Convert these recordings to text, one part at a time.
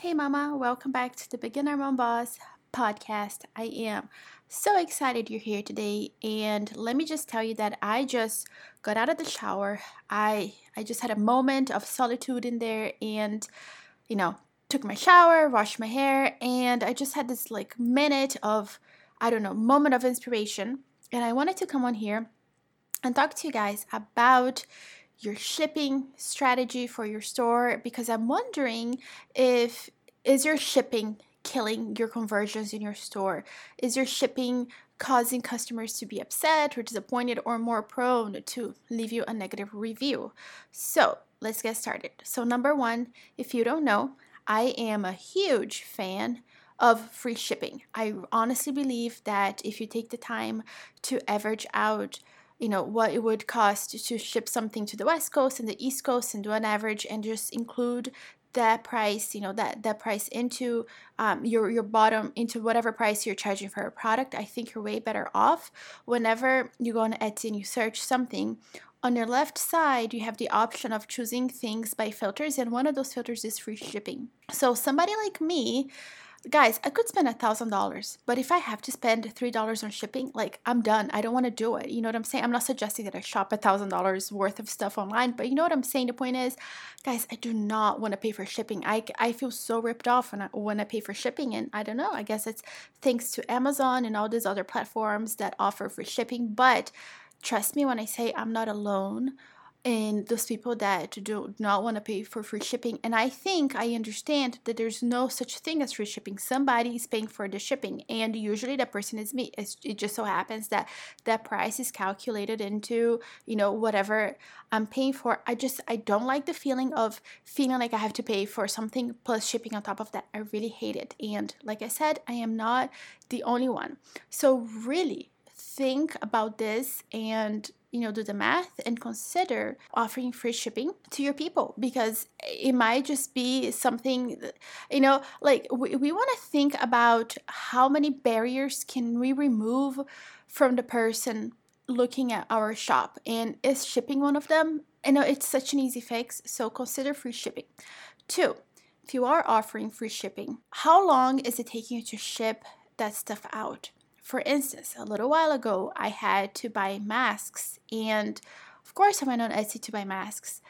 Hey, Mama, welcome back to the Beginner Mom Boss podcast. I am so excited you're here today, and let me just tell you that I just got out of the shower. I I just had a moment of solitude in there, and you know, took my shower, washed my hair, and I just had this like minute of I don't know moment of inspiration, and I wanted to come on here and talk to you guys about your shipping strategy for your store because I'm wondering if is your shipping killing your conversions in your store? Is your shipping causing customers to be upset or disappointed or more prone to leave you a negative review? So, let's get started. So, number 1, if you don't know, I am a huge fan of free shipping. I honestly believe that if you take the time to average out you know what it would cost to ship something to the west coast and the east coast and do an average and just include that price you know that that price into um, your your bottom into whatever price you're charging for a product i think you're way better off. Whenever you go on etsy and you search something on your left side you have the option of choosing things by filters and one of those filters is free shipping. So somebody like me guys, I could spend a thousand dollars, but if I have to spend three dollars on shipping, like I'm done. I don't want to do it. You know what I'm saying? I'm not suggesting that I shop a thousand dollars worth of stuff online, but you know what I'm saying? The point is, guys, I do not want to pay for shipping. I, I feel so ripped off when I when I pay for shipping, and I don't know. I guess it's thanks to Amazon and all these other platforms that offer free shipping, but trust me when I say I'm not alone and those people that do not want to pay for free shipping. And I think I understand that there's no such thing as free shipping. Somebody is paying for the shipping, and usually that person is me. It's, it just so happens that that price is calculated into you know whatever I'm paying for. I just I don't like the feeling of feeling like I have to pay for something plus shipping on top of that. I really hate it. And like I said, I am not the only one. So really think about this and you know do the math and consider offering free shipping to your people because it might just be something you know like we, we want to think about how many barriers can we remove from the person looking at our shop and is shipping one of them? I know it's such an easy fix so consider free shipping. Two if you are offering free shipping how long is it taking you to ship that stuff out for instance, a little while ago, I had to buy masks, and of course, I went on Etsy to buy masks.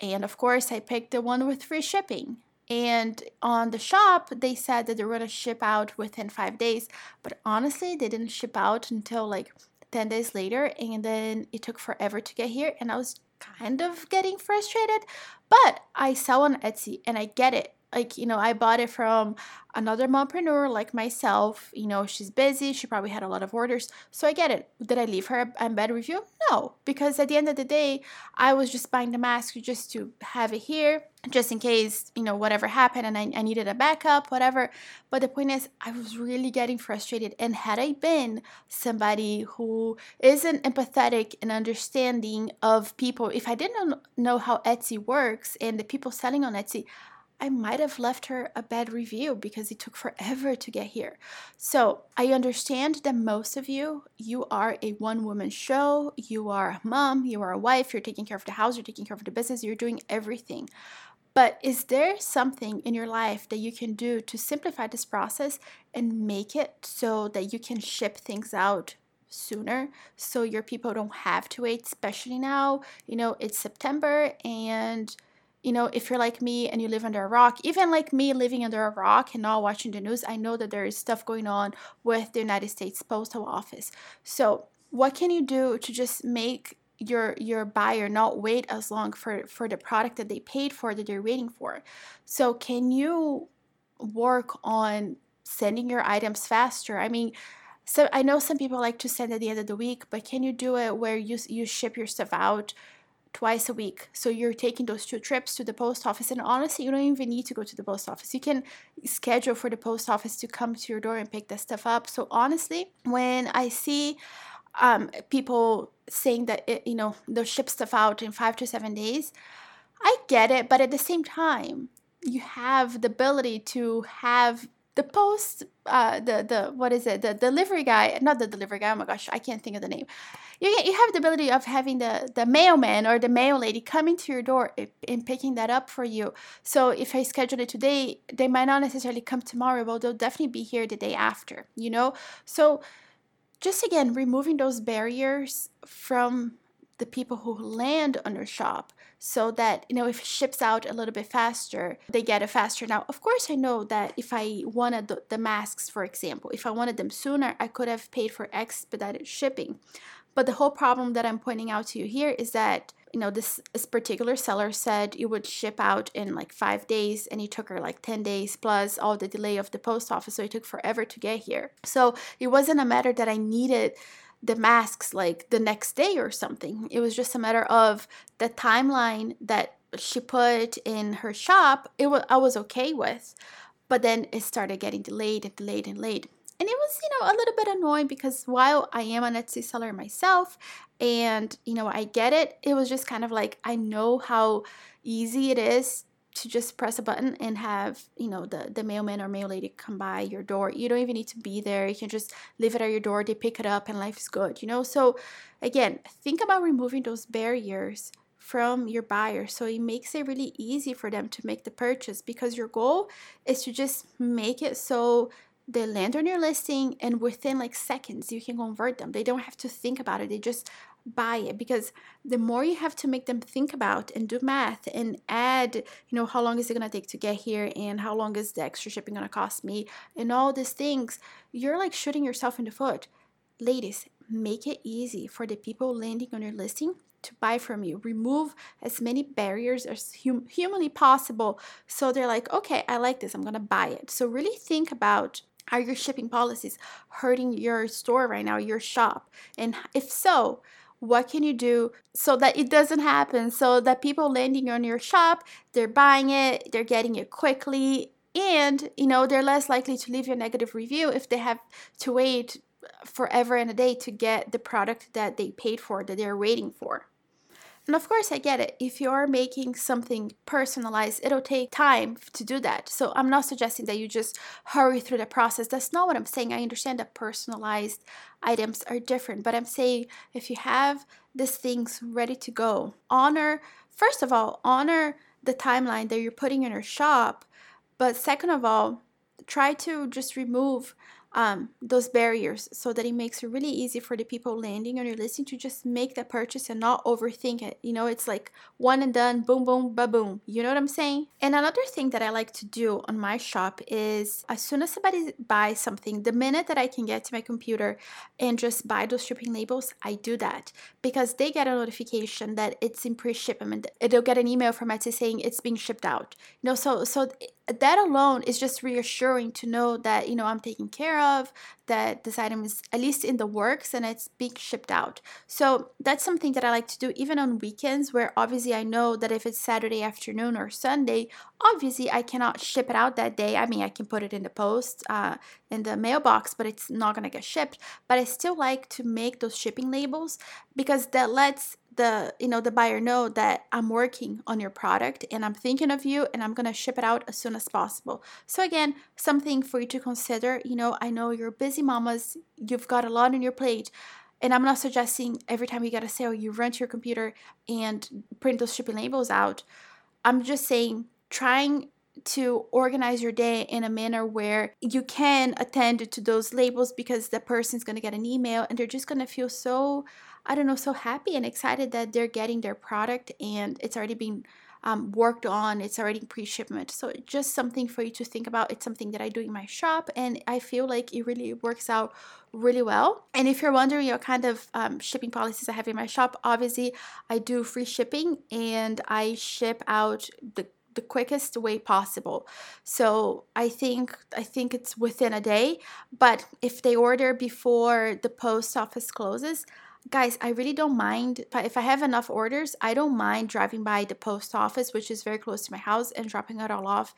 And of course, I picked the one with free shipping. And on the shop, they said that they were to ship out within five days. But honestly, they didn't ship out until like 10 days later. And then it took forever to get here. And I was kind of getting frustrated. But I sell on Etsy and I get it like you know i bought it from another mompreneur like myself you know she's busy she probably had a lot of orders. So i get it. Did i leave her a bad review? No because at the end of the day i was just buying the mask just to have it here just in case you know whatever happened and I, I needed a backup whatever. But the point is i was really getting frustrated. And had i been somebody who isn't empathetic and understanding of people if i didn't know how etsy works and the people selling on etsy I might have left her a bad review because it took forever to get here. So I understand that most of you, you are a one woman show, you are a mom, you are a wife, you're taking care of the house, you're taking care of the business, you're doing everything. But is there something in your life that you can do to simplify this process and make it so that you can ship things out sooner so your people don't have to wait, especially now? You know, it's September and you know, if you're like me and you live under a rock, even like me living under a rock and not watching the news, I know that there is stuff going on with the United States Postal Office. So, what can you do to just make your your buyer not wait as long for for the product that they paid for that they're waiting for? So, can you work on sending your items faster? I mean, so I know some people like to send at the end of the week, but can you do it where you you ship your stuff out twice a week. So you're taking those two trips to the post office. And honestly, you don't even need to go to the post office. You can schedule for the post office to come to your door and pick that stuff up. So honestly, when I see um, people saying that it, you know they'll ship stuff out in five to seven days, I get it. But at the same time, you have the ability to have the post uh the the what is it? The delivery guy not the delivery guy oh my gosh i can't think of the name. You, you have the ability of having the the mailman or the mail lady coming to your door and picking that up for you. So if i schedule it today they might not necessarily come tomorrow but they'll definitely be here the day after you know? So just again removing those barriers from the people who land on your shop so that you know if it ships out a little bit faster they get it faster. Now of course i know that if i wanted the, the masks for example if i wanted them sooner i could have paid for expedited shipping. But the whole problem that i'm pointing out to you here is that you know this, this particular seller said it would ship out in like five days and it took her like 10 days plus all the delay of the post office so it took forever to get here. So it wasn't a matter that i needed the masks like the next day or something. It was just a matter of the timeline that she put in her shop. It was I was okay with, but then it started getting delayed and delayed and delayed. And it was, you know, a little bit annoying because while I am an Etsy seller myself and, you know, I get it, it was just kind of like I know how easy it is to just press a button and have you know the the mailman or mail lady come by your door. You don't even need to be there. You can just leave it at your door. They pick it up and life is good you know? So again think about removing those barriers from your buyer. So it makes it really easy for them to make the purchase because your goal is to just make it so they land on your listing and within like seconds you can convert them. They don't have to think about it. They just buy it because the more you have to make them think about and do math and add you know how long is it going to take to get here and how long is the extra shipping going to cost me and all these things you're like shooting yourself in the foot. Ladies make it easy for the people landing on your listing to buy from you. Remove as many barriers as hum- humanly possible. So they're like okay i like this i'm going to buy it. So really think about are your shipping policies hurting your store right now your shop? And if so what can you do so that it doesn't happen? So that people landing on your shop they're buying it they're getting it quickly and you know they're less likely to leave you a negative review if they have to wait forever and a day to get the product that they paid for that they're waiting for and of course, I get it. If you're making something personalized, it'll take time to do that. So I'm not suggesting that you just hurry through the process. That's not what I'm saying. I understand that personalized items are different, but I'm saying if you have these things ready to go, honor, first of all, honor the timeline that you're putting in your shop. But second of all, try to just remove um, those barriers so that it makes it really easy for the people landing on your listing to just make the purchase and not overthink it. You know, it's like one and done, boom, boom, ba boom. You know what I'm saying? And another thing that I like to do on my shop is as soon as somebody buys something, the minute that I can get to my computer and just buy those shipping labels, I do that because they get a notification that it's in pre-shipment. They'll get an email from Etsy saying it's being shipped out. You know, so so that alone is just reassuring to know that you know I'm taking care of, that this item is at least in the works and it's being shipped out. So that's something that I like to do even on weekends, where obviously I know that if it's Saturday afternoon or Sunday, obviously I cannot ship it out that day. I mean, I can put it in the post uh, in the mailbox, but it's not gonna get shipped. But I still like to make those shipping labels because that lets the you know the buyer know that I'm working on your product and I'm thinking of you and I'm going to ship it out as soon as possible. So again, something for you to consider, you know, I know you're busy mamas, you've got a lot on your plate. And I'm not suggesting every time you get a sale you run to your computer and print those shipping labels out. I'm just saying trying to organize your day in a manner where you can attend to those labels because the person's going to get an email and they're just going to feel so I don't know, so happy and excited that they're getting their product and it's already been um, worked on. It's already pre-shipment. So just something for you to think about. It's something that I do in my shop, and I feel like it really works out really well. And if you're wondering what kind of um, shipping policies I have in my shop, obviously I do free shipping and I ship out the the quickest way possible. So I think I think it's within a day, but if they order before the post office closes, guys, I really don't mind if I have enough orders. I don't mind driving by the post office, which is very close to my house, and dropping it all off,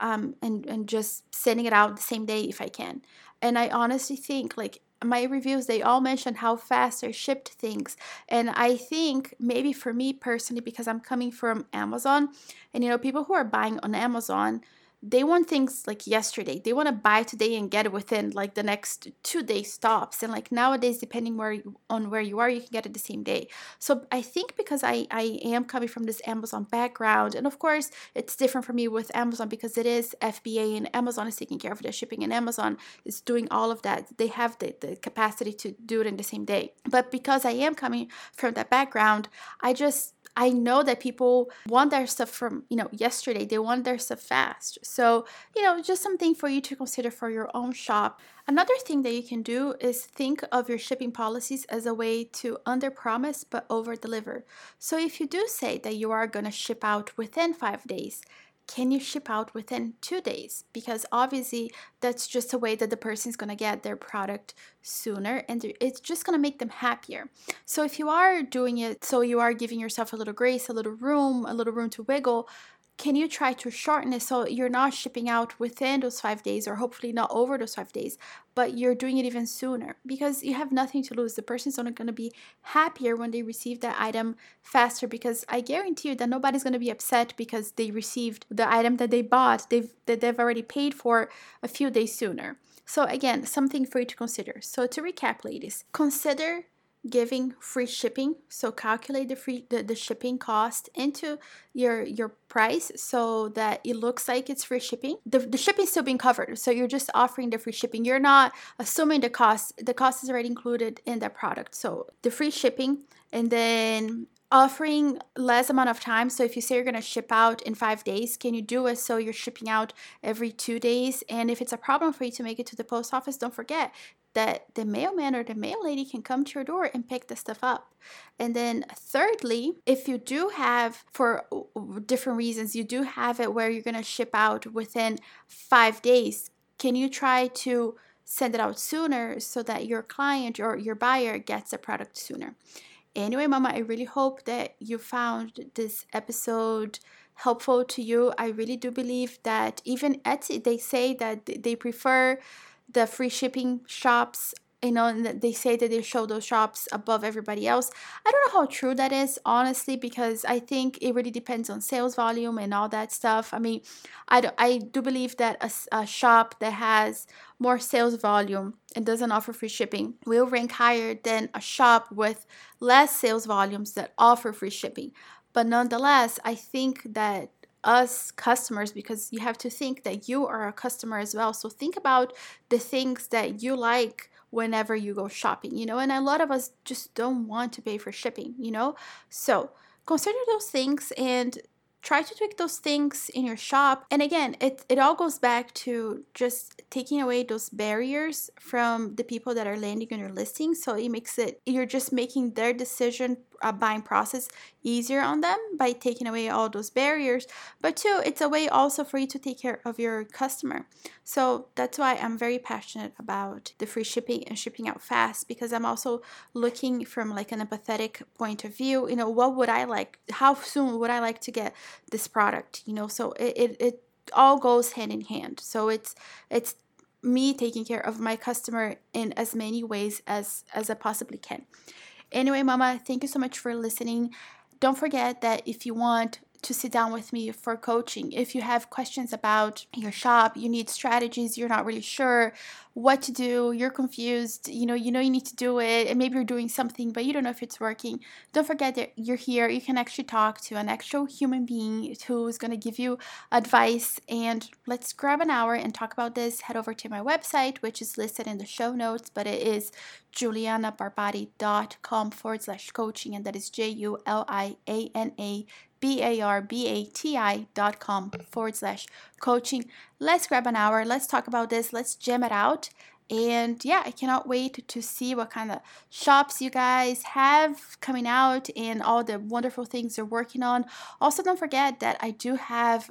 um, and and just sending it out the same day if I can. And I honestly think like my reviews they all mention how fast I shipped things. And I think maybe for me personally because I'm coming from Amazon and you know people who are buying on Amazon they want things like yesterday. They want to buy today and get it within like the next two day stops. And like nowadays, depending where you, on where you are, you can get it the same day. So I think because I I am coming from this Amazon background, and of course it's different for me with Amazon because it is FBA and Amazon is taking care of the shipping and Amazon is doing all of that. They have the, the capacity to do it in the same day. But because I am coming from that background, I just I know that people want their stuff from, you know, yesterday. They want their stuff fast. So, you know, just something for you to consider for your own shop. Another thing that you can do is think of your shipping policies as a way to under promise but over deliver. So, if you do say that you are going to ship out within five days, can you ship out within two days? Because obviously, that's just a way that the person is going to get their product sooner and it's just going to make them happier. So, if you are doing it so you are giving yourself a little grace, a little room, a little room to wiggle, can you try to shorten it so you're not shipping out within those five days or hopefully not over those five days, but you're doing it even sooner because you have nothing to lose. The person's only going to be happier when they receive that item faster because I guarantee you that nobody's going to be upset because they received the item that they bought, they've, that they've already paid for a few days sooner. So, again, something for you to consider. So, to recap, ladies, consider giving free shipping. So calculate the free the, the shipping cost into your your price so that it looks like it's free shipping. The, the shipping still being covered so you're just offering the free shipping. You're not assuming the cost the cost is already included in the product. So the free shipping and then offering less amount of time. So if you say you're going to ship out in five days can you do it so you're shipping out every two days? And if it's a problem for you to make it to the post office don't forget that the mailman or the mail lady can come to your door and pick the stuff up. And then, thirdly, if you do have, for different reasons, you do have it where you're going to ship out within five days, can you try to send it out sooner so that your client or your buyer gets the product sooner? Anyway, Mama, I really hope that you found this episode helpful to you. I really do believe that even Etsy, they say that they prefer the free shipping shops you know they say that they show those shops above everybody else. I don't know how true that is honestly because i think it really depends on sales volume and all that stuff. I mean i do, I do believe that a, a shop that has more sales volume and doesn't offer free shipping will rank higher than a shop with less sales volumes that offer free shipping. But nonetheless i think that us customers because you have to think that you are a customer as well. So think about the things that you like whenever you go shopping, you know, and a lot of us just don't want to pay for shipping, you know. So consider those things and try to tweak those things in your shop. And again, it, it all goes back to just taking away those barriers from the people that are landing on your listing. So it makes it, you're just making their decision uh, buying process easier on them by taking away all those barriers. But two, it's a way also for you to take care of your customer. So that's why I'm very passionate about the free shipping and shipping out fast because I'm also looking from like an empathetic point of view. You know, what would I like? How soon would I like to get this product? You know, so it, it, it all goes hand in hand. So it's it's me taking care of my customer in as many ways as as I possibly can. Anyway, Mama, thank you so much for listening. Don't forget that if you want to sit down with me for coaching. If you have questions about your shop, you need strategies, you're not really sure what to do, you're confused, you know, you know you need to do it, and maybe you're doing something, but you don't know if it's working. Don't forget that you're here. You can actually talk to an actual human being who's going to give you advice. And let's grab an hour and talk about this. Head over to my website, which is listed in the show notes, but it is julianabarbati.com forward slash coaching, and that is J U L I A N A B-A-R-B-A-T-I dot com forward slash coaching. Let's grab an hour. Let's talk about this. Let's jam it out. And yeah, I cannot wait to see what kind of shops you guys have coming out and all the wonderful things you're working on. Also, don't forget that I do have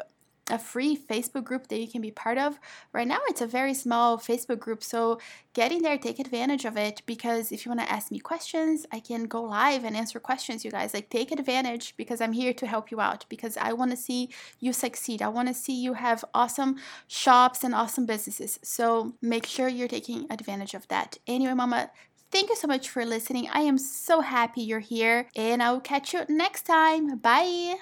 a free Facebook group that you can be part of. Right now, it's a very small Facebook group, so get in there, take advantage of it. Because if you want to ask me questions, I can go live and answer questions, you guys. Like, take advantage because I'm here to help you out. Because I want to see you succeed. I want to see you have awesome shops and awesome businesses. So make sure you're taking advantage of that. Anyway, Mama, Thank you so much for listening. I am so happy you're here, and I will catch you next time. Bye.